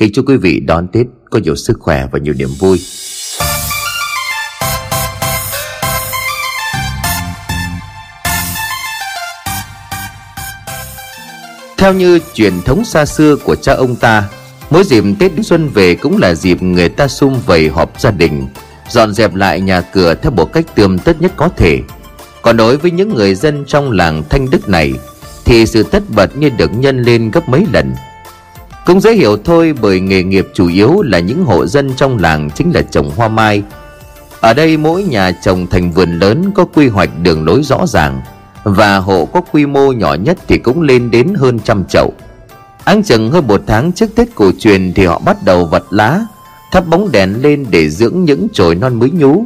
Kính chúc quý vị đón Tết có nhiều sức khỏe và nhiều niềm vui. Theo như truyền thống xa xưa của cha ông ta, Mỗi dịp Tết đến Xuân về cũng là dịp người ta sum vầy họp gia đình, Dọn dẹp lại nhà cửa theo một cách tươm tất nhất có thể. Còn đối với những người dân trong làng Thanh Đức này, Thì sự tất bật như được nhân lên gấp mấy lần. Cũng dễ hiểu thôi bởi nghề nghiệp chủ yếu là những hộ dân trong làng chính là trồng hoa mai. Ở đây mỗi nhà trồng thành vườn lớn có quy hoạch đường lối rõ ràng Và hộ có quy mô nhỏ nhất thì cũng lên đến hơn trăm chậu. Áng chừng hơn một tháng trước Tết cổ truyền thì họ bắt đầu vật lá, Thắp bóng đèn lên để dưỡng những chồi non mới nhú.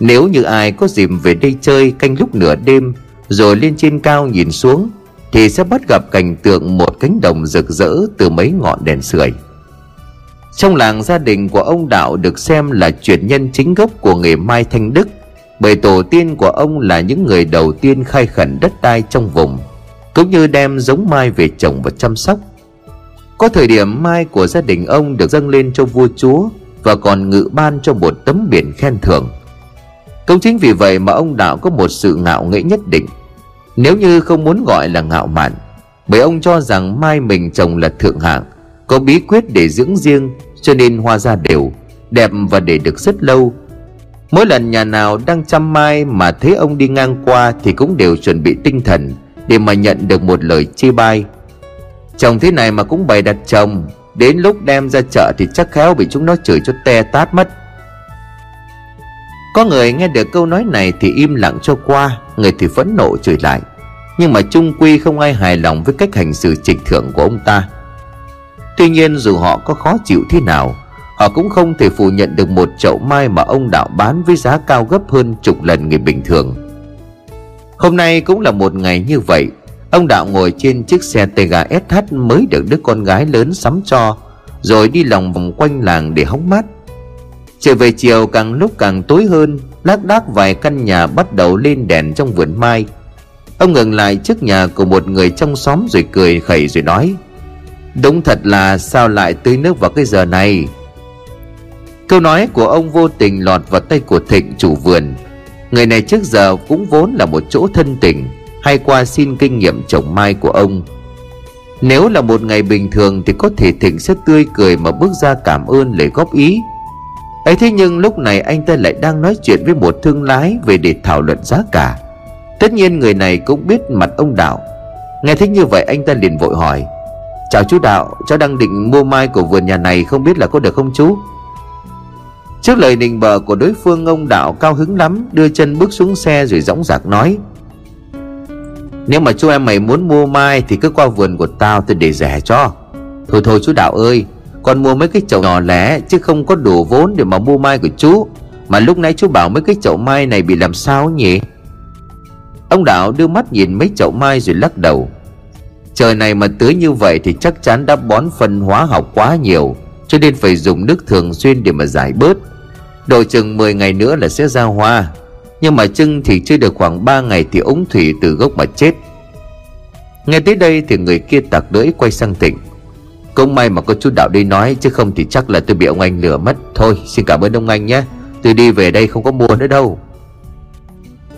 Nếu như ai có dịp về đây chơi canh lúc nửa đêm, Rồi lên trên cao nhìn xuống thì sẽ bắt gặp cảnh tượng một cánh đồng rực rỡ từ mấy ngọn đèn sưởi. Trong làng gia đình của ông Đạo được xem là truyền nhân chính gốc của nghề mai Thanh Đức, Bởi tổ tiên của ông là những người đầu tiên khai khẩn đất đai trong vùng, Cũng như đem giống mai về trồng và chăm sóc. Có thời điểm mai của gia đình ông được dâng lên cho vua chúa Và còn ngự ban cho một tấm biển khen thưởng. Cũng chính vì vậy mà ông Đạo có một sự ngạo nghễ nhất định. Nếu như không muốn gọi là ngạo mạn, Bởi ông cho rằng mai mình trồng là thượng hạng, Có bí quyết để dưỡng riêng, Cho nên hoa ra đều, Đẹp và để được rất lâu. Mỗi lần nhà nào đang chăm mai mà thấy ông đi ngang qua Thì cũng đều chuẩn bị tinh thần Để mà nhận được một lời chê bai. Chồng thế này mà cũng bày đặt chồng, Đến lúc đem ra chợ thì chắc khéo bị chúng nó chửi cho te tát mất. Có người nghe được câu nói này thì im lặng cho qua, Người thì phẫn nộ chửi lại. Nhưng mà chung quy không ai hài lòng với cách hành xử trịch thượng của ông ta. Tuy nhiên dù họ có khó chịu thế nào, Họ cũng không thể phủ nhận được một chậu mai mà ông đạo bán với giá cao gấp hơn chục lần người bình thường. Hôm nay cũng là một ngày như vậy, Ông Đạo ngồi trên chiếc xe Tega SH mới được đứa con gái lớn sắm cho, Rồi đi lòng vòng quanh làng để hóng mát. Trở về chiều càng lúc càng tối hơn, Lác đác vài căn nhà bắt đầu lên đèn trong vườn mai. Ông ngừng lại trước nhà của một người trong xóm rồi cười khẩy rồi nói, Đúng thật là sao lại tưới nước vào cái giờ này? Câu nói của ông vô tình lọt vào tay của Thịnh chủ vườn. Người này trước giờ cũng vốn là một chỗ thân tình, hay qua xin kinh nghiệm trồng mai của ông. Nếu là một ngày bình thường thì có thể thịnh sẽ tươi cười mà bước ra cảm ơn lời góp ý ấy thế nhưng lúc này anh ta lại đang nói chuyện với một thương lái về để thảo luận giá cả. Tất nhiên người này cũng biết mặt ông đạo. Nghe thấy như vậy anh ta liền vội hỏi, chào chú đạo, cháu đang định mua mai của vườn nhà này không biết là có được không chú? Trước lời nịnh bợ của đối phương, ông đạo cao hứng lắm, đưa chân bước xuống xe rồi dõng dạc nói, nếu mà chú em mày muốn mua mai Thì cứ qua vườn của tao tôi để rẻ cho. Thôi thôi chú Đạo ơi con mua mấy cái chậu nhỏ lẻ, Chứ không có đủ vốn để mà mua mai của chú. Mà lúc nãy chú bảo mấy cái chậu mai này bị làm sao nhỉ? Ông Đạo đưa mắt nhìn mấy chậu mai rồi lắc đầu. Trời này mà tưới như vậy thì chắc chắn đã bón phân hóa học quá nhiều, Cho nên phải dùng nước thường xuyên để mà giải bớt. Độ chừng 10 ngày nữa là sẽ ra hoa. Nhưng mà trưng thì chưa được khoảng 3 ngày thì ống thủy từ gốc mà chết. Nghe tới đây thì người kia tặc lưỡi quay sang tỉnh. Cũng may mà có chú đạo đi nói, Chứ không thì chắc là tôi bị ông anh lừa mất. Thôi, xin cảm ơn ông anh nhé. Tôi đi về đây không có mua nữa đâu.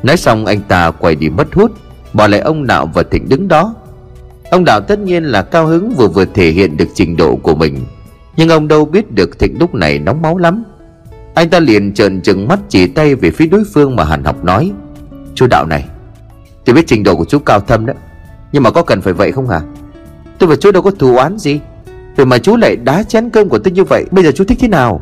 Nói xong, anh ta quay đi mất hút. Bỏ lại ông đạo và thịnh đứng đó. Ông đạo tất nhiên là cao hứng vừa vừa thể hiện được trình độ của mình. Nhưng ông đâu biết được thịnh lúc này nóng máu lắm. Anh ta liền trợn trừng mắt chỉ tay về phía đối phương mà hàn học nói, Chú đạo này, Tôi biết trình độ của chú cao thâm đó Nhưng mà có cần phải vậy không hả? Tôi và chú đâu có thù oán gì. Vậy mà chú lại đá chén cơm của tôi như vậy, Bây giờ chú thích thế nào?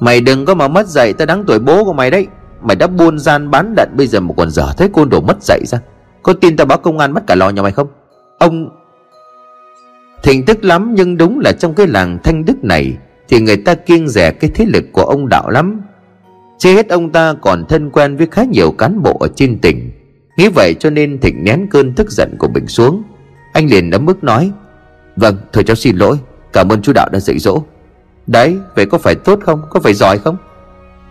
Mày đừng có mà mất dạy Ta đáng tuổi bố của mày đấy. Mày đã buôn gian bán đận Bây giờ mà còn dở thấy côn đồ mất dạy ra. Có tin tao báo công an mất cả lò nhà mày không? Ông Thịnh tức lắm, nhưng đúng là trong cái làng Thanh Đức này thì người ta kiêng rẻ cái thế lực của ông đạo lắm. Chưa hết ông ta còn thân quen với khá nhiều cán bộ ở trên tỉnh. Nghĩ vậy cho nên Thịnh nén cơn tức giận của mình xuống. Anh liền ấm ức nói Vâng thưa cháu xin lỗi. Cảm ơn chú đạo đã dạy dỗ. Đấy, vậy có phải tốt không? Có phải giỏi không?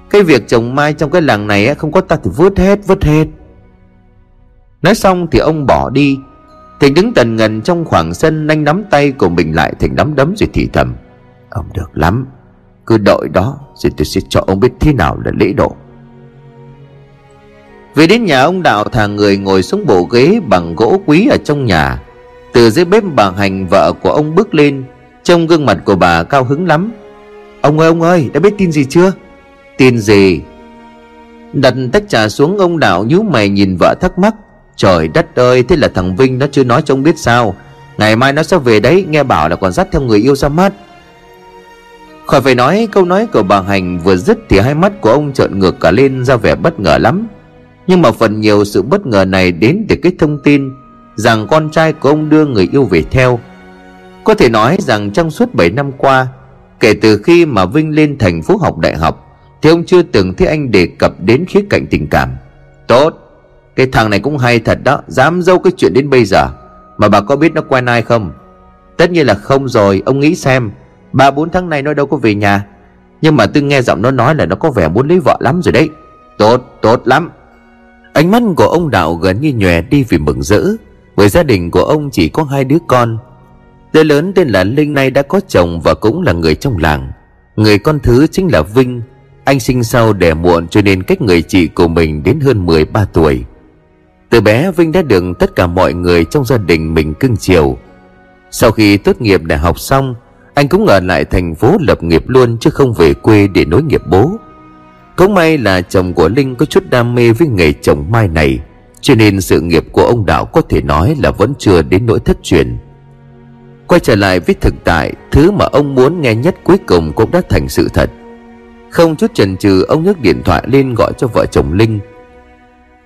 Cái việc trồng mai trong cái làng này Không có ta thì vứt hết vứt hết. Nói xong thì ông bỏ đi. Thịnh đứng tần ngần trong khoảng sân Anh nắm tay của mình lại thành nắm đấm rồi thì thầm, Ông được lắm. Cứ đợi đó Rồi tôi sẽ cho ông biết thế nào là lễ độ. Về đến nhà, ông Đạo thả người ngồi xuống bộ ghế bằng gỗ quý ở trong nhà. Từ dưới bếp bà Hành vợ của ông bước lên. Trông gương mặt của bà cao hứng lắm. Ông ơi ông ơi, đã biết tin gì chưa? Tin gì? Đặt tách trà xuống, ông Đạo nhíu mày nhìn vợ thắc mắc. Trời đất ơi, Thế là thằng Vinh nó chưa nói cho ông biết sao. Ngày mai nó sẽ về đấy, Nghe bảo là còn dắt theo người yêu ra mắt. Khỏi phải nói, câu nói của bà Hành vừa dứt Thì hai mắt của ông trợn ngược cả lên, ra vẻ bất ngờ lắm. Nhưng mà phần nhiều sự bất ngờ này đến từ cái thông tin Rằng con trai của ông đưa người yêu về theo. Có thể nói rằng trong suốt 7 năm qua Kể từ khi mà Vinh lên thành phố học đại học Thì ông chưa từng thấy anh đề cập đến khía cạnh tình cảm. Tốt Cái thằng này cũng hay thật đó Dám dâu cái chuyện đến bây giờ. Mà bà có biết nó quen ai không? Tất nhiên là không rồi Ông nghĩ xem. Ba bốn tháng nay nó đâu có về nhà. Nhưng mà tôi nghe giọng nó nói là nó có vẻ muốn lấy vợ lắm rồi đấy. Tốt, tốt lắm. Ánh mắt của ông Đạo gần như nhòe đi vì mừng rỡ. Người gia đình của ông chỉ có hai đứa con. Đứa lớn tên là Linh nay đã có chồng và cũng là người trong làng. Người con thứ chính là Vinh. Anh sinh sau đẻ muộn cho nên cách người chị của mình đến hơn 13 tuổi. Từ bé, Vinh đã được tất cả mọi người trong gia đình mình cưng chiều. Sau khi tốt nghiệp đại học xong, Anh cũng ở lại thành phố lập nghiệp luôn chứ không về quê để nối nghiệp bố. Cũng may là chồng của Linh có chút đam mê với nghề trồng mai này. Cho nên sự nghiệp của ông Đạo có thể nói là vẫn chưa đến nỗi thất truyền. Quay trở lại với thực tại Thứ mà ông muốn nghe nhất cuối cùng cũng đã thành sự thật. Không chút chần chừ ông nhấc điện thoại lên gọi cho vợ chồng Linh.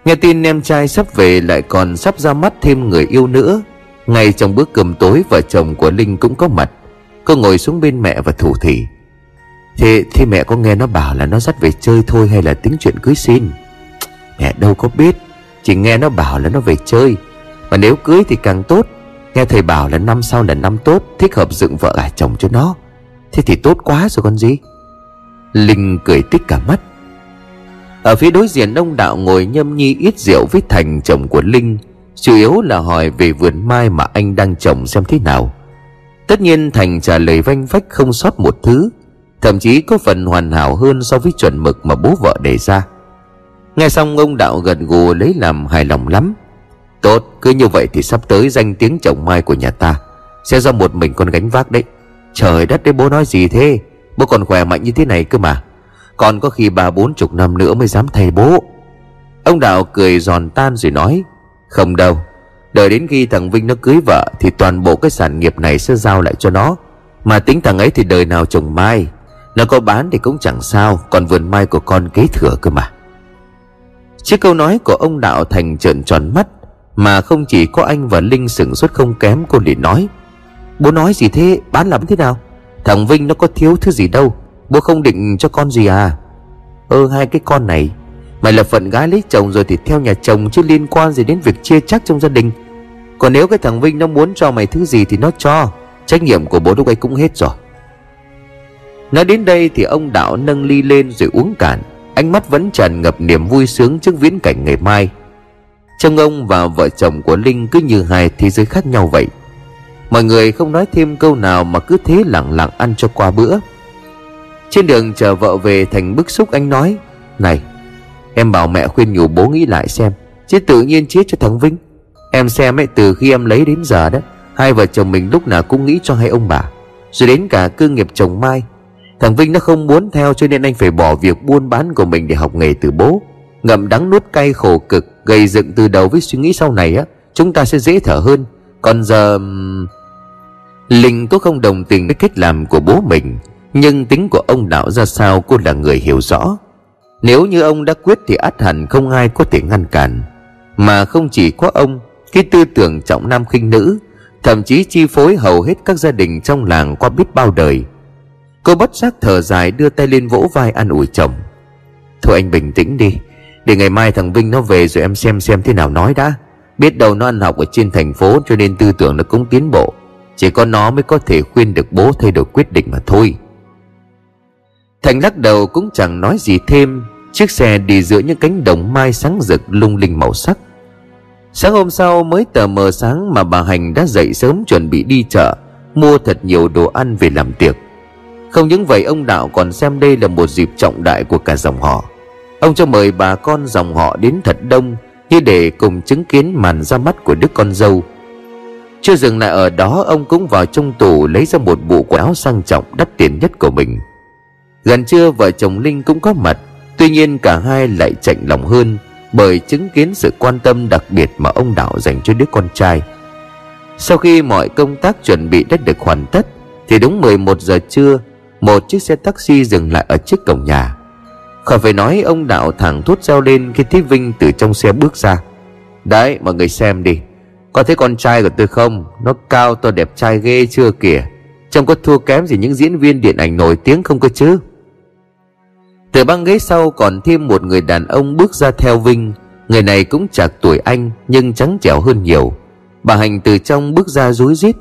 Nghe tin em trai sắp về lại còn sắp ra mắt thêm người yêu nữa. Ngay trong bữa cơm tối vợ chồng của Linh cũng có mặt. Cô ngồi xuống bên mẹ và thủ thỉ. Thế, thế mẹ có nghe nó bảo là nó dắt về chơi thôi hay là tính chuyện cưới xin? Mẹ đâu có biết. Chỉ nghe nó bảo là nó về chơi. Mà nếu cưới thì càng tốt. Nghe thầy bảo là năm sau là năm tốt, Thích hợp dựng vợ gả chồng cho nó. Thế thì tốt quá rồi con gì? Linh cười tích cả mắt. Ở phía đối diện ông Đạo ngồi nhâm nhi ít rượu với Thành chồng của Linh, Chủ yếu là hỏi về vườn mai mà anh đang trồng xem thế nào. Tất nhiên Thành trả lời vanh vách không sót một thứ, Thậm chí có phần hoàn hảo hơn so với chuẩn mực mà bố vợ đề ra. Nghe xong ông Đạo gật gù lấy làm hài lòng lắm. Tốt, cứ như vậy thì sắp tới danh tiếng chồng mai của nhà ta Sẽ do một mình con gánh vác đấy. Trời đất đấy, bố nói gì thế? Bố còn khỏe mạnh như thế này cơ mà. Còn có khi ba bốn chục năm nữa mới dám thay bố. Ông Đạo cười giòn tan rồi nói, Không đâu, Đợi đến khi thằng Vinh nó cưới vợ Thì toàn bộ cái sản nghiệp này sẽ giao lại cho nó. Mà tính thằng ấy thì đời nào chồng mai, Nó có bán thì cũng chẳng sao, Còn vườn mai của con kế thừa cơ mà. Chiếc câu nói của ông Đạo Thành trợn tròn mắt, mà không chỉ có anh và Linh sửng sốt không kém, Cô liền nói, Bố nói gì thế? Bán lắm thế nào? Thằng Vinh nó có thiếu thứ gì đâu, Bố không định cho con gì à? Ơ, hai cái con này, Mày là phận gái lấy chồng rồi thì theo nhà chồng Chứ liên quan gì đến việc chia chắc trong gia đình. Còn nếu cái thằng Vinh nó muốn cho mày thứ gì Thì nó cho, Trách nhiệm của bố lúc ấy cũng hết rồi. Nói đến đây thì ông Đạo nâng ly lên rồi uống cạn. Ánh mắt vẫn tràn ngập niềm vui sướng trước viễn cảnh ngày mai. Trông ông và vợ chồng của Linh cứ như hai thế giới khác nhau vậy. Mọi người không nói thêm câu nào mà cứ thế lặng lặng ăn cho qua bữa. Trên đường chờ vợ về Thành bức xúc anh nói, Này, Em bảo mẹ khuyên nhủ bố nghĩ lại xem, Chứ tự nhiên chết cho thằng Vinh. Em xem ấy, từ khi em lấy đến giờ đó, Hai vợ chồng mình lúc nào cũng nghĩ cho hai ông bà, Rồi đến cả cơ nghiệp chồng Mai Thằng Vinh nó không muốn theo cho nên anh phải bỏ việc buôn bán của mình để học nghề từ bố. Ngậm đắng nuốt cay khổ cực Gây dựng từ đầu với suy nghĩ sau này á, Chúng ta sẽ dễ thở hơn. Còn giờ Linh cũng không đồng tình với cách làm của bố mình, Nhưng tính của ông đạo ra sao cô là người hiểu rõ. Nếu như ông đã quyết thì át hẳn không ai có thể ngăn cản. Mà không chỉ có ông, Cái tư tưởng trọng nam khinh nữ, Thậm chí chi phối hầu hết các gia đình trong làng qua biết bao đời Cô bất giác thở dài đưa tay lên vỗ vai an ủi chồng. Thôi anh bình tĩnh đi, để ngày mai thằng Vinh nó về rồi em xem xem thế nào nói đã. Biết đâu nó ăn học ở trên thành phố Cho nên tư tưởng nó cũng tiến bộ. Chỉ có nó mới có thể khuyên được bố thay đổi quyết định mà thôi. Thành lắc đầu cũng chẳng nói gì thêm. Chiếc xe đi giữa những cánh đồng mai sáng rực lung linh màu sắc. Sáng hôm sau mới tờ mờ sáng mà bà Hành đã dậy sớm chuẩn bị đi chợ, Mua thật nhiều đồ ăn về làm tiệc. Không những vậy, ông Đạo còn xem đây là một dịp trọng đại của cả dòng họ. Ông cho mời bà con dòng họ đến thật đông Như để cùng chứng kiến màn ra mắt của đứa con dâu. Chưa dừng lại ở đó, ông cũng vào trong tủ lấy ra một bộ quần áo sang trọng đắt tiền nhất của mình. Gần trưa, vợ chồng Linh cũng có mặt, Tuy nhiên cả hai lại chạnh lòng hơn Bởi chứng kiến sự quan tâm đặc biệt mà ông Đạo dành cho đứa con trai. Sau khi mọi công tác chuẩn bị đã được hoàn tất, Thì đúng 11 giờ trưa một chiếc xe taxi dừng lại ở trước cổng nhà. Khỏi phải nói, ông Đạo thẳng thốt reo lên khi thấy Vinh từ trong xe bước ra. Đấy, mọi người xem đi. Có thấy con trai của tôi không? Nó cao to đẹp trai ghê chưa kìa. Trông có thua kém gì những diễn viên điện ảnh nổi tiếng không cơ chứ? Từ băng ghế sau còn thêm một người đàn ông bước ra theo Vinh. Người này cũng chạc tuổi anh, Nhưng trắng trẻo hơn nhiều. Bà Hành từ trong bước ra rúi rít.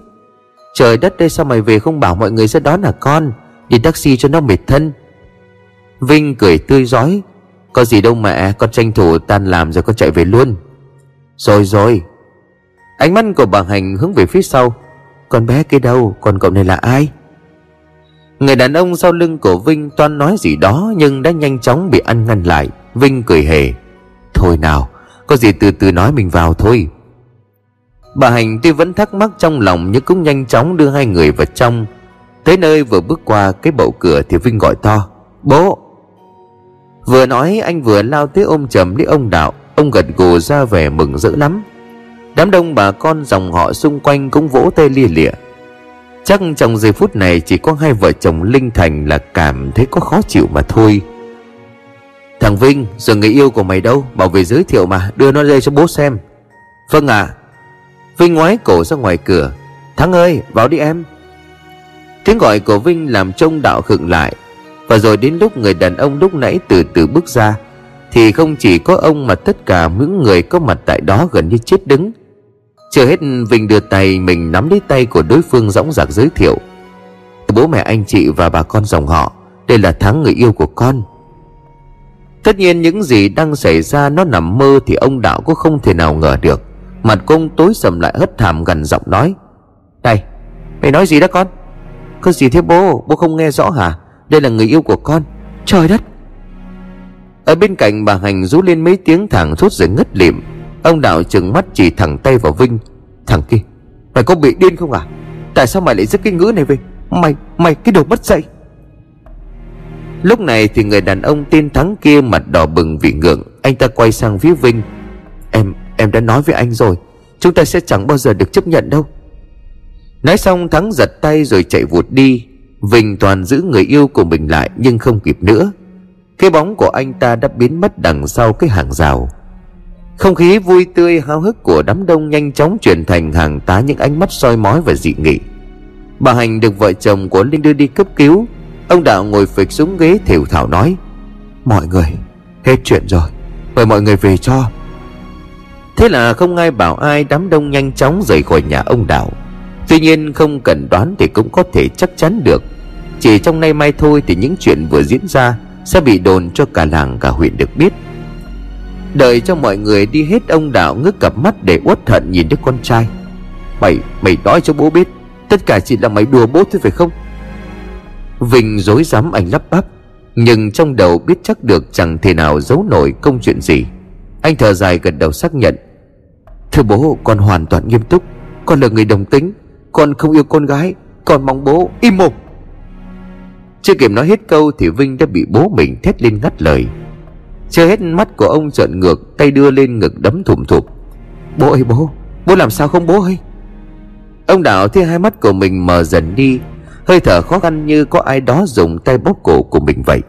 Trời đất đây sao mày về không bảo mọi người sẽ đón à con? Đi taxi cho nó mệt thân. Vinh cười tươi rói. Có gì đâu mẹ, Con tranh thủ tan làm rồi con chạy về luôn. Rồi rồi. Ánh mắt của bà Hành hướng về phía sau. Con bé kia đâu? Còn cậu này là ai? Người đàn ông sau lưng của Vinh toan nói gì đó Nhưng đã nhanh chóng bị ăn ngăn lại. Vinh cười hề. Thôi nào, Có gì từ từ nói mình vào thôi. Bà Hành tuy vẫn thắc mắc trong lòng Nhưng cũng nhanh chóng đưa hai người vào trong. Tới nơi vừa bước qua cái bậu cửa Thì Vinh gọi to, Bố! Vừa nói, anh vừa lao tới ôm chầm lấy ông Đạo. Ông gật gù ra vẻ mừng rỡ lắm. Đám đông bà con dòng họ xung quanh cũng vỗ tay lia lịa. Chắc trong giây phút này chỉ có hai vợ chồng Linh Thành là cảm thấy có khó chịu mà thôi. Thằng Vinh, Giờ người yêu của mày đâu? Bảo về giới thiệu mà, Đưa nó đây cho bố xem. Vâng ạ. À. Vinh ngoái cổ ra ngoài cửa. Thắng ơi, vào đi em. Tiếng gọi của Vinh làm trông đạo khựng lại. Và rồi đến lúc người đàn ông lúc nãy từ từ bước ra, Thì không chỉ có ông mà tất cả những người có mặt tại đó gần như chết đứng. Chưa hết, Vinh đưa tay mình nắm lấy tay của đối phương dõng dạc giới thiệu. Bố mẹ anh chị và bà con dòng họ, Đây là tháng người yêu của con. Tất nhiên những gì đang xảy ra nó nằm mơ Thì ông Đạo cũng không thể nào ngờ được. Mặt công tối sầm lại hất thảm gần giọng nói Này Mày nói gì đó con? Có gì thế bố? Bố không nghe rõ hả? Đây là người yêu của con. Trời đất! Ở bên cạnh bà Hành rú lên mấy tiếng thẳng thốt rồi ngất lịm. Ông Đạo trừng mắt chỉ thẳng tay vào Vinh. Thằng kia, Mày có bị điên không à? Tại sao mày lại dứt cái ngữ này về Mày mày cái đồ mất dạy Lúc này thì người đàn ông tên Thắng kia mặt đỏ bừng vì ngượng. Anh ta quay sang phía Vinh. Em em đã nói với anh rồi. Chúng ta sẽ chẳng bao giờ được chấp nhận đâu. Nói xong Thắng giật tay rồi chạy vụt đi, Vinh toàn giữ người yêu của mình lại Nhưng không kịp nữa. Cái bóng của anh ta đã biến mất đằng sau cái hàng rào. Không khí vui tươi háo hức của đám đông nhanh chóng chuyển thành hàng tá những ánh mắt soi mói và dị nghị. Bà hành được vợ chồng của linh đưa đi cấp cứu. Ông đạo ngồi phịch xuống ghế thều thảo nói, mọi người, hết chuyện rồi, mời mọi người về cho. Thế là không ai bảo ai, đám đông nhanh chóng rời khỏi nhà ông đạo tuy nhiên không cần đoán thì cũng có thể chắc chắn được. Chỉ trong nay mai thôi thì những chuyện vừa diễn ra sẽ bị đồn cho cả làng cả huyện được biết. Đợi cho mọi người đi hết ông đạo ngước cặp mắt để uất hận nhìn đứa con trai. Mày, mày nói cho bố biết Tất cả chỉ là mày đùa bố thôi phải không? Vinh dối dám anh lắp bắp Nhưng trong đầu biết chắc được chẳng thể nào giấu nổi công chuyện gì. Anh thở dài gật đầu xác nhận. Thưa bố con hoàn toàn nghiêm túc Con là người đồng tính con không yêu con gái, Con mong bố im mồm. Chưa kịp nói hết câu thì Vinh đã bị bố mình thét lên ngắt lời. Chưa hết mắt của ông trợn ngược, Tay đưa lên ngực đấm thùm thụp. Bố ơi, bố Bố làm sao không bố ơi? Ông Đạo thấy hai mắt của mình mờ dần đi, Hơi thở khó khăn như có ai đó dùng tay bóp cổ của mình vậy.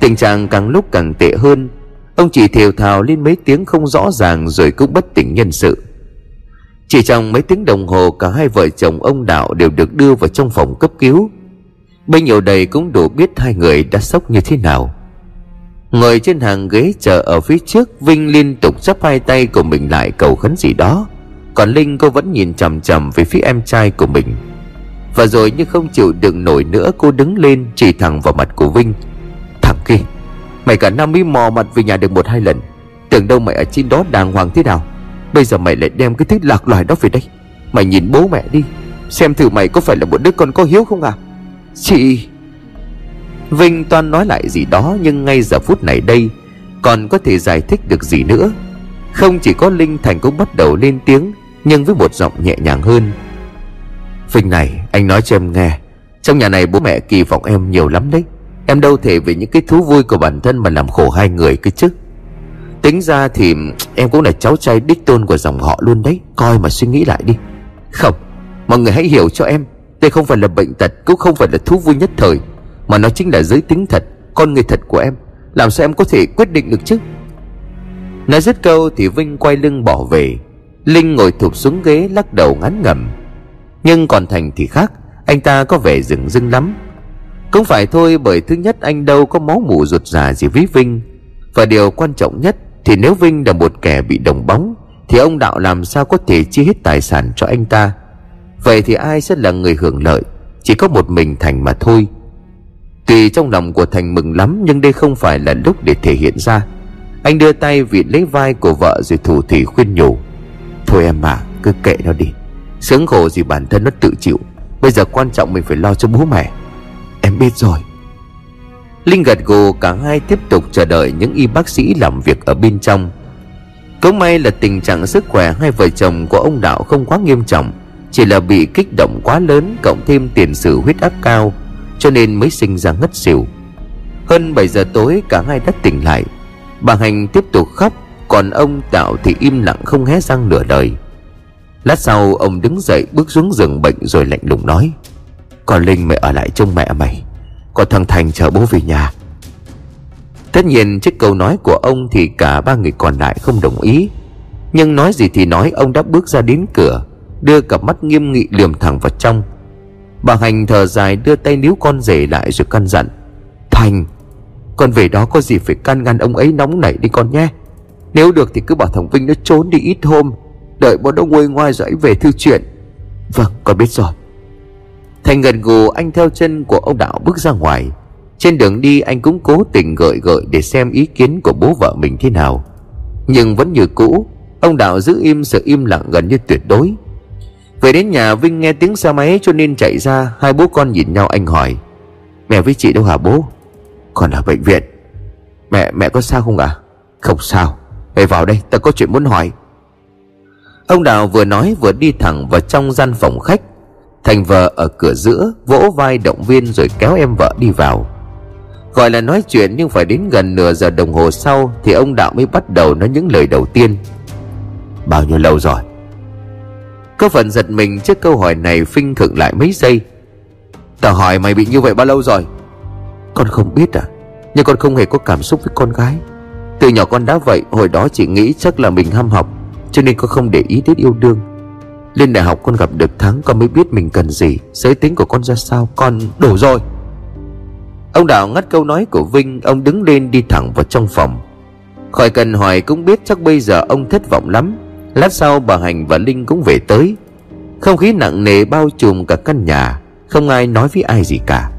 Tình trạng càng lúc càng tệ hơn, Ông chỉ thều thào lên mấy tiếng không rõ ràng Rồi cũng bất tỉnh nhân sự. Chỉ trong mấy tiếng đồng hồ, Cả hai vợ chồng ông Đạo đều được đưa vào trong phòng cấp cứu. Bấy nhiêu đầy cũng đủ biết hai người đã sốc như thế nào. Ngồi trên hàng ghế chờ ở phía trước, Vinh liên tục chắp hai tay của mình lại cầu khấn gì đó. Còn Linh cô vẫn nhìn chằm chằm về phía em trai của mình. Và rồi như không chịu đựng nổi nữa, Cô đứng lên chỉ thẳng vào mặt của Vinh. Thằng kia, Mày cả năm mới mò mặt về nhà được một hai lần. Tưởng đâu mày ở trên đó đàng hoàng thế nào? Bây giờ mày lại đem cái thứ lạc loài đó về đây. Mày nhìn bố mẹ đi, Xem thử mày có phải là một đứa con có hiếu không à? Chị Vinh toan nói lại gì đó, Nhưng ngay giờ phút này đây, Còn có thể giải thích được gì nữa. Không chỉ có Linh Thành cũng bắt đầu lên tiếng, Nhưng với một giọng nhẹ nhàng hơn. Vinh này, anh nói cho em nghe, Trong nhà này bố mẹ kỳ vọng em nhiều lắm đấy. Em đâu thể vì những cái thú vui của bản thân Mà làm khổ hai người cơ chứ? Tính ra thì em cũng là cháu trai đích tôn của dòng họ luôn đấy. Coi mà suy nghĩ lại đi. Không, Mọi người hãy hiểu cho em. Đây không phải là bệnh tật, Cũng không phải là thú vui nhất thời, Mà nó chính là giới tính thật, Con người thật của em. Làm sao em có thể quyết định được chứ? Nói dứt câu thì Vinh quay lưng bỏ về. Linh ngồi thụp xuống ghế, lắc đầu ngắn ngầm Nhưng còn Thành thì khác, Anh ta có vẻ rừng rưng lắm. Cũng phải thôi, bởi thứ nhất anh đâu có máu mủ ruột già gì với Vinh. Và điều quan trọng nhất thì nếu Vinh là một kẻ bị đồng bóng, Thì ông Đạo làm sao có thể chia hết tài sản cho anh ta? Vậy thì ai sẽ là người hưởng lợi? Chỉ có một mình Thành mà thôi. Tuy trong lòng của Thành mừng lắm, Nhưng đây không phải là lúc để thể hiện ra. Anh đưa tay vịt lấy vai của vợ Rồi thủ thỉ khuyên nhủ. Thôi em mà cứ kệ nó đi. Sướng khổ gì bản thân nó tự chịu. Bây giờ quan trọng mình phải lo cho bố mẹ. Em biết rồi. Linh gật gù, cả hai tiếp tục chờ đợi những y bác sĩ làm việc ở bên trong. Cũng may là tình trạng sức khỏe hai vợ chồng của ông Đạo không quá nghiêm trọng, Chỉ là bị kích động quá lớn cộng thêm tiền sử huyết áp cao, Cho nên mới sinh ra ngất xỉu. Hơn 7 giờ tối, cả hai đã tỉnh lại. Bà Hành tiếp tục khóc, Còn ông Đạo thì im lặng không hé răng nửa lời. Lát sau, ông đứng dậy bước xuống giường bệnh rồi lạnh lùng nói Còn Linh mày ở lại trông mẹ mày. Còn thằng Thành chờ bố về nhà. Tất nhiên trước câu nói của ông thì cả ba người còn lại không đồng ý. Nhưng nói gì thì nói, ông đã bước ra đến cửa, Đưa cặp mắt nghiêm nghị liềm thẳng vào trong. Bà Hành thở dài, đưa tay níu con rể lại rồi căn dặn, Thành, Con về đó có gì phải can ngăn ông ấy nóng nảy đi con nhé. Nếu được thì cứ bảo thằng Vinh nó trốn đi ít hôm, Đợi bọn nó nguôi ngoai rồi về thư chuyện. Vâng con biết rồi. Thành gần gù anh theo chân của ông Đạo bước ra ngoài. Trên đường đi, anh cũng cố tình gợi gợi Để xem ý kiến của bố vợ mình thế nào. Nhưng vẫn như cũ, Ông Đạo giữ im, sự im lặng gần như tuyệt đối. Về đến nhà, Vinh nghe tiếng xe máy cho nên chạy ra, Hai bố con nhìn nhau anh hỏi, Mẹ với chị đâu hả bố? Còn ở bệnh viện. Mẹ mẹ có sao không ạ? À? Không sao. Mẹ vào đây ta có chuyện muốn hỏi. Ông Đào vừa nói vừa đi thẳng vào trong gian phòng khách. Thành vợ ở cửa giữa, Vỗ vai động viên rồi kéo em vợ đi vào. Gọi là nói chuyện nhưng phải đến gần nửa giờ đồng hồ sau Thì ông Đạo mới bắt đầu nói những lời đầu tiên. Bao nhiêu lâu rồi? Có phần giật mình trước câu hỏi này Phinh khựng lại mấy giây. Tao hỏi mày bị như vậy bao lâu rồi? Con không biết à Nhưng con không hề có cảm xúc với con gái. Từ nhỏ con đã vậy, Hồi đó chỉ nghĩ chắc là mình ham học, cho nên con không để ý đến yêu đương. Lên đại học con gặp được Thắng Con mới biết mình cần gì. Giới tính của con ra sao? Con đủ rồi. Ông Đạo ngắt câu nói của Vinh. Ông đứng lên đi thẳng vào trong phòng. Khỏi cần hỏi cũng biết chắc bây giờ ông thất vọng lắm. Lát sau bà Hành và Linh cũng về tới. Không khí nặng nề bao trùm cả căn nhà. Không ai nói với ai gì cả.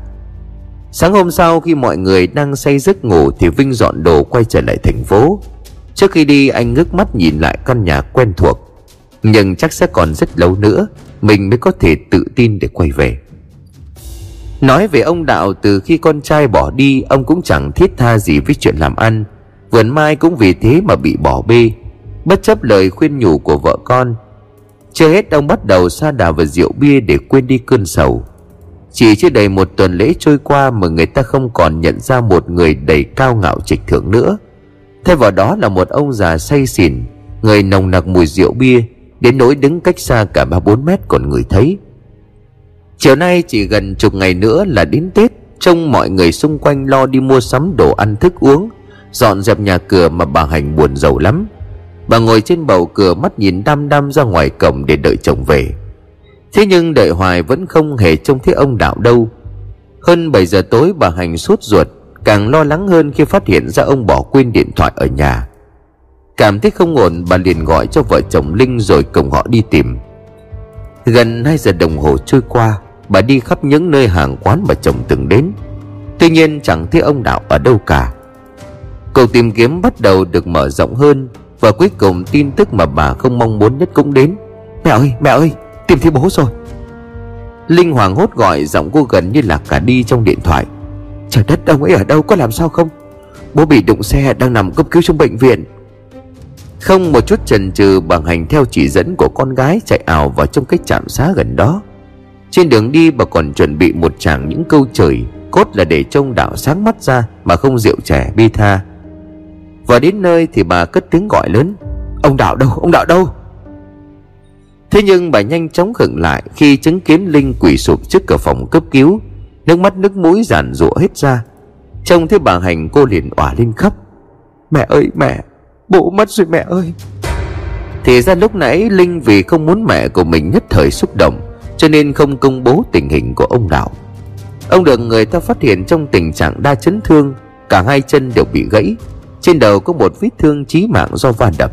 Sáng hôm sau khi mọi người đang say giấc ngủ Thì Vinh dọn đồ quay trở lại thành phố. Trước khi đi, anh ngước mắt nhìn lại căn nhà quen thuộc. Nhưng chắc sẽ còn rất lâu nữa, Mình mới có thể tự tin để quay về. Nói về ông Đạo, từ khi con trai bỏ đi, Ông cũng chẳng thiết tha gì với chuyện làm ăn. Vườn mai cũng vì thế mà bị bỏ bê. Bất chấp lời khuyên nhủ của vợ con, Chưa hết ông bắt đầu xa đà vào rượu bia để quên đi cơn sầu. Chỉ chưa đầy một tuần lễ trôi qua mà người ta không còn nhận ra một người đầy cao ngạo trịch thượng nữa. Thay vào đó là một ông già say xỉn, Người nồng nặc mùi rượu bia. Đến nỗi đứng cách xa cả ba bốn mét còn người thấy. Chiều nay chỉ gần chục ngày nữa là đến Tết, Trông mọi người xung quanh lo đi mua sắm đồ ăn thức uống, Dọn dẹp nhà cửa mà bà Hành buồn giàu lắm. Bà ngồi trên bầu cửa mắt nhìn đăm đăm ra ngoài cổng để đợi chồng về. Thế nhưng đợi hoài vẫn không hề trông thấy ông Đạo đâu. Hơn 7 giờ tối bà Hành suốt ruột, Càng lo lắng hơn khi phát hiện ra ông bỏ quên điện thoại ở nhà. Cảm thấy không ổn, bà liền gọi cho vợ chồng Linh rồi cùng họ đi tìm. Gần 2 giờ đồng hồ trôi qua, Bà đi khắp những nơi hàng quán mà chồng từng đến. Tuy nhiên chẳng thấy ông Đạo ở đâu cả. Cầu tìm kiếm bắt đầu được mở rộng hơn Và cuối cùng tin tức mà bà không mong muốn nhất cũng đến. Mẹ ơi mẹ ơi, tìm thấy bố rồi. Linh hoàng hốt gọi giọng cô gần như là cả đi trong điện thoại. Trời đất, ông ấy ở đâu, có làm sao không? Bố bị đụng xe đang nằm cấp cứu trong bệnh viện. Không một chút chần chừ bằng hành theo chỉ dẫn của con gái chạy ảo vào trong cái trạm xá gần đó. Trên đường đi bà còn chuẩn bị một tràng những câu chửi, Cốt là để trông đạo sáng mắt ra mà không rượu trẻ bi tha. Và đến nơi thì bà cất tiếng gọi lớn, Ông đạo đâu, ông đạo đâu? Thế nhưng bà nhanh chóng khựng lại khi chứng kiến Linh quỳ sụp trước cửa phòng cấp cứu, Nước mắt nước mũi giàn rụa hết ra. Trông thấy bà Hành cô liền òa lên khóc, Mẹ ơi, mẹ Bố mất rồi mẹ ơi. Thì ra lúc nãy Linh vì không muốn mẹ của mình nhất thời xúc động, Cho nên không công bố tình hình của ông Đạo. Ông được người ta phát hiện trong tình trạng đa chấn thương, Cả hai chân đều bị gãy, Trên đầu có một vết thương chí mạng do va đập.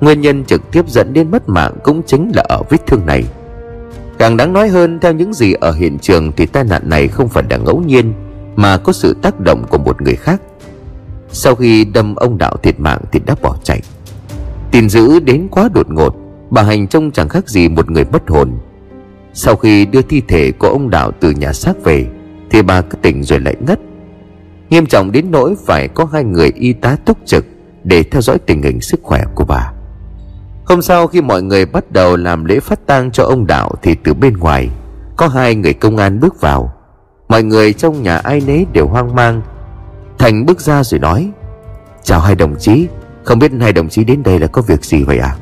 Nguyên nhân trực tiếp dẫn đến mất mạng cũng chính là ở vết thương này. Càng đáng nói hơn, theo những gì ở hiện trường thì tai nạn này không phải là ngẫu nhiên, Mà có sự tác động của một người khác. Sau khi đâm ông Đạo thiệt mạng thì đã bỏ chạy. Tin dữ đến quá đột ngột, Bà Hành trông chẳng khác gì một người bất hồn. Sau khi đưa thi thể của ông Đạo từ nhà xác về, Thì bà cứ tỉnh rồi lại ngất. Nghiêm trọng đến nỗi phải có hai người y tá túc trực Để theo dõi tình hình sức khỏe của bà. Hôm sau khi mọi người bắt đầu làm lễ phát tang cho ông Đạo Thì từ bên ngoài, Có hai người công an bước vào. Mọi người trong nhà ai nấy đều hoang mang Thành bước ra rồi nói, Chào hai đồng chí, Không biết hai đồng chí đến đây là có việc gì vậy à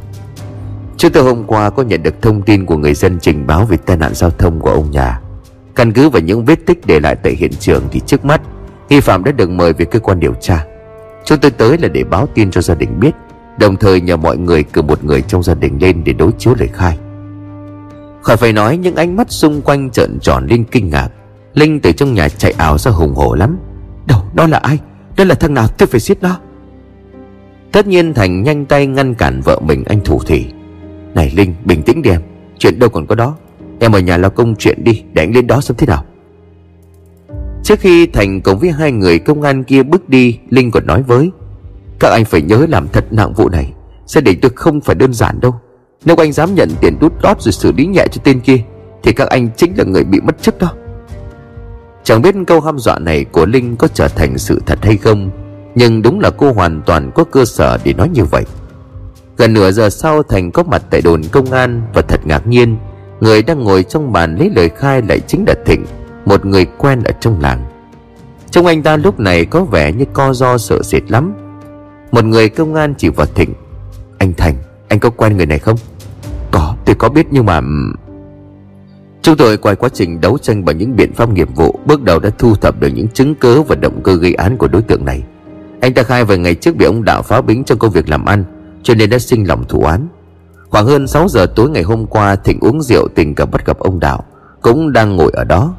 trước từ hôm qua có nhận được thông tin của người dân trình báo về tai nạn giao thông của ông nhà. Căn cứ vào những vết tích để lại tại hiện trường thì trước mắt, Nghi phạm đã được mời về cơ quan điều tra. Chúng tôi tới là để báo tin cho gia đình biết, Đồng thời nhờ mọi người cử một người trong gia đình lên để đối chiếu lời khai. Khỏi phải nói, những ánh mắt xung quanh trợn tròn lên kinh ngạc. Linh từ trong nhà chạy ảo ra hùng hổ lắm. Đâu đó là ai? Đó là thằng nào? Tôi phải giết nó. Tất nhiên Thành nhanh tay ngăn cản vợ mình anh thủ thủy Này Linh, bình tĩnh đi em. Chuyện đâu còn có đó. Em ở nhà lo công chuyện đi, Để anh lên đó xem thế nào. Trước khi Thành cùng với hai người công an kia bước đi, Linh còn nói với, các anh phải nhớ làm thật nặng vụ này Gia đình tôi không phải đơn giản đâu. Nếu anh dám nhận tiền đút lót rồi xử lý nhẹ cho tên kia, Thì các anh chính là người bị mất chức đó. Chẳng biết câu ham dọa này của Linh có trở thành sự thật hay không, Nhưng đúng là cô hoàn toàn có cơ sở để nói như vậy. Gần nửa giờ sau, Thành có mặt tại đồn công an Và thật ngạc nhiên, Người đang ngồi trong bàn lấy lời khai lại chính là Thịnh, Một người quen ở trong làng. Trông anh ta lúc này có vẻ như co do sợ sệt lắm. Một người công an chỉ vào Thịnh, Anh Thành, Anh có quen người này không? Có, tôi có biết nhưng mà Chúng tôi qua quá trình đấu tranh bằng những biện pháp nghiệp vụ, Bước đầu đã thu thập được những chứng cứ và động cơ gây án của đối tượng này. Anh ta khai về ngày trước bị ông Đạo phá bính trong công việc làm ăn, Cho nên đã sinh lòng thủ án. Khoảng hơn 6 giờ tối ngày hôm qua, Thịnh uống rượu tình cờ bắt gặp ông Đạo, Cũng đang ngồi ở đó.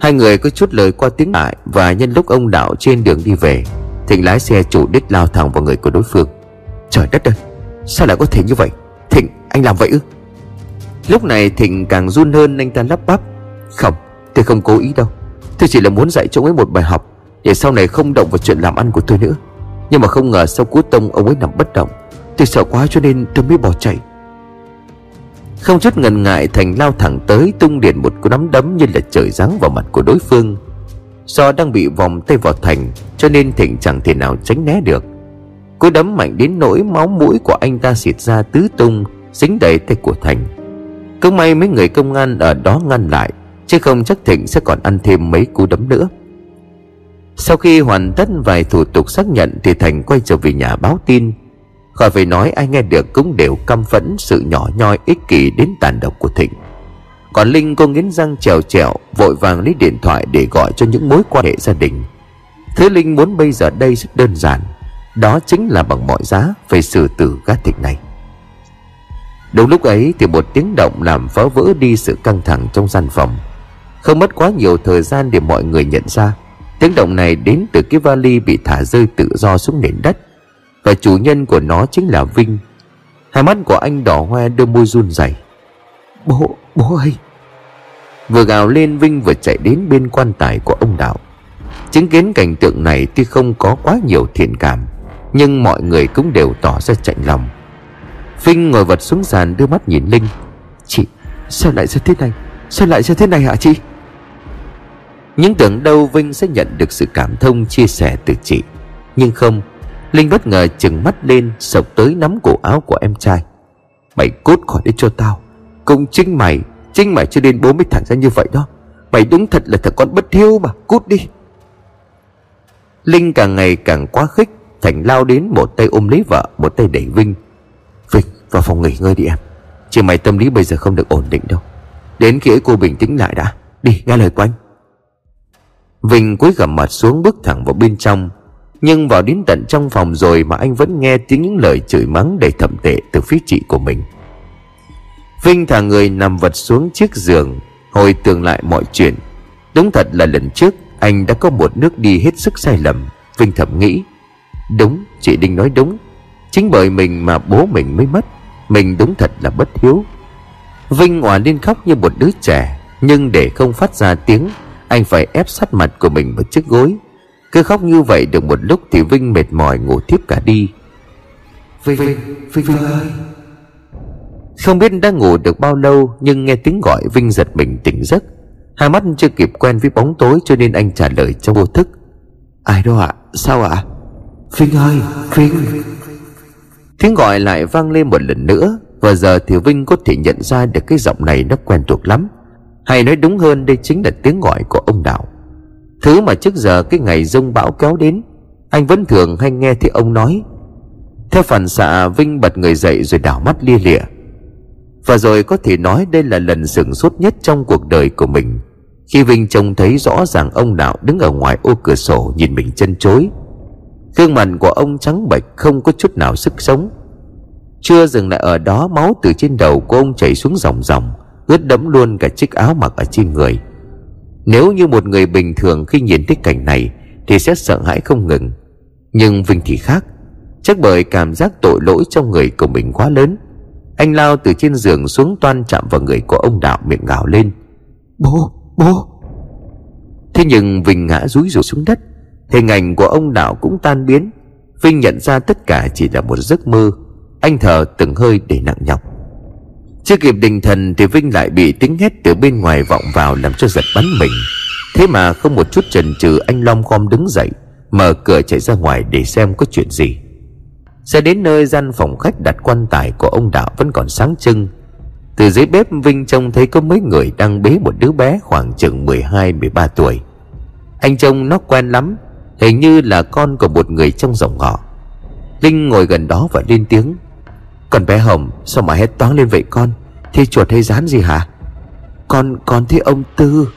Hai người có chút lời qua tiếng lại Và nhân lúc ông Đạo trên đường đi về, Thịnh lái xe chủ đích lao thẳng vào người của đối phương. Trời đất ơi, Sao lại có thể như vậy? Thịnh, anh làm vậy ư? Lúc này Thịnh càng run hơn anh ta lắp bắp. Không, tôi không cố ý đâu. Tôi chỉ là muốn dạy cho ông ấy một bài học, Để sau này không động vào chuyện làm ăn của tôi nữa. Nhưng mà không ngờ sau cú tông ông ấy nằm bất động, Tôi sợ quá cho nên tôi mới bỏ chạy. Không chút ngần ngại, Thành lao thẳng tới tung điện một cú nắm đấm như là trời giáng vào mặt của đối phương. Do đang bị vòng tay vào thành, Cho nên Thịnh chẳng thể nào tránh né được. Cú đấm mạnh đến nỗi máu mũi của anh ta xịt ra tứ tung, Dính đầy tay của Thành cứ may mấy người công an ở đó ngăn lại, Chứ không chắc Thịnh sẽ còn ăn thêm mấy cú đấm nữa. Sau khi hoàn tất vài thủ tục xác nhận Thì Thành quay trở về nhà báo tin. Khỏi phải nói ai nghe được cũng đều căm phẫn Sự nhỏ nhoi ích kỷ đến tàn độc của Thịnh. Còn Linh cô nghiến răng trèo trèo, Vội vàng lấy điện thoại để gọi cho những mối quan hệ gia đình. Thứ Linh muốn bây giờ đây rất đơn giản, Đó chính là bằng mọi giá Phải xử tử gác thịnh này. Đúng lúc ấy thì một tiếng động làm phá vỡ đi sự căng thẳng trong gian phòng. Không mất quá nhiều thời gian để mọi người nhận ra Tiếng động này đến từ cái vali bị thả rơi tự do xuống nền đất. Và chủ nhân của nó chính là Vinh. Hai mắt của anh đỏ hoe đôi môi run rẩy. Bố, bố ơi! Vừa gào lên Vinh vừa chạy đến bên quan tài của ông Đạo. Chứng kiến cảnh tượng này tuy không có quá nhiều thiện cảm Nhưng mọi người cũng đều tỏ ra chạnh lòng Vinh ngồi vật xuống sàn đưa mắt nhìn Linh. Chị, sao lại ra thế này? Sao lại ra thế này hả chị? Những tưởng đâu Vinh sẽ nhận được sự cảm thông chia sẻ từ chị. Nhưng không, Linh bất ngờ chừng mắt lên, Sộc tới nắm cổ áo của em trai. Mày cút khỏi đây cho tao. Cũng chính mày Chính mày cho nên bố mới thẳng ra như vậy đó. Mày đúng thật là thằng con bất hiếu mà, Cút đi. Linh càng ngày càng quá khích, Thành lao đến một tay ôm lấy vợ, Một tay đẩy Vinh. Vinh vào phòng nghỉ ngơi đi em. Chị mày tâm lý bây giờ không được ổn định đâu. Đến khi ấy cô bình tĩnh lại đã. Đi, nghe lời của anh. Vinh cúi gầm mặt xuống bước thẳng vào bên trong. Nhưng vào đến tận trong phòng rồi Mà anh vẫn nghe tiếng những lời chửi mắng đầy thậm tệ từ phía chị của mình. Vinh thả người nằm vật xuống chiếc giường, Hồi tưởng lại mọi chuyện. Đúng thật là lần trước, Anh đã có một nước đi hết sức sai lầm. Vinh thầm nghĩ, Đúng, chị Đinh nói đúng. Chính bởi mình mà bố mình mới mất. Mình đúng thật là bất hiếu. Vinh òa lên khóc như một đứa trẻ Nhưng để không phát ra tiếng anh phải ép sát mặt của mình vào chiếc gối. Cứ khóc như vậy được một lúc Thì Vinh mệt mỏi ngủ tiếp cả đi. Vinh, Vinh, Vinh, Vinh ơi. Không biết đã ngủ được bao lâu Nhưng nghe tiếng gọi Vinh giật mình tỉnh giấc. Hai mắt chưa kịp quen với bóng tối Cho nên anh trả lời trong vô thức. Ai đó ạ, à? sao ạ? À? Vinh ơi, Vinh Tiếng gọi lại vang lên một lần nữa, Và giờ thì Vinh có thể nhận ra được cái giọng này nó quen thuộc lắm. Hay nói đúng hơn, đây chính là tiếng gọi của ông Đạo. Thứ mà trước giờ cái ngày rông bão kéo đến, Anh vẫn thường hay nghe thì ông nói, Theo phản xạ, Vinh bật người dậy rồi đảo mắt lia lịa. Và rồi có thể nói đây là lần sửng sốt nhất trong cuộc đời của mình, Khi Vinh trông thấy rõ ràng ông Đạo đứng ở ngoài ô cửa sổ nhìn mình chân chối. Gương mặt của ông trắng bệch không có chút nào sức sống. Chưa dừng lại ở đó, máu từ trên đầu của ông chảy xuống dòng dòng ướt đẫm luôn cả chiếc áo mặc ở trên người. Nếu như một người bình thường khi nhìn thấy cảnh này thì sẽ sợ hãi không ngừng. Nhưng vinh thì khác, chắc bởi cảm giác tội lỗi trong người của mình quá lớn. Anh lao từ trên giường xuống toan chạm vào người của ông đạo miệng gào lên. Bố bố! Thế nhưng vinh ngã rúi rụi xuống đất hình ảnh của ông đạo cũng tan biến. Vinh nhận ra tất cả chỉ là một giấc mơ. Anh thở từng hơi để nặng nhọc. Chưa kịp định thần thì Vinh lại bị tiếng hét từ bên ngoài vọng vào làm cho giật bắn mình. Thế mà không một chút chần chừ, anh Long khom đứng dậy, Mở cửa chạy ra ngoài để xem có chuyện gì. Sẽ đến nơi gian phòng khách đặt quan tài của ông Đạo vẫn còn sáng trưng. Từ dưới bếp, Vinh trông thấy có mấy người đang bế một đứa bé khoảng chừng 12-13 tuổi. Anh trông nó quen lắm Hình như là con của một người trong dòng họ. Linh ngồi gần đó và lên tiếng. Còn bé Hồng, sao mà hét toáng lên vậy con? Thì chuột hay rán gì hả? Con con thấy ông Tư.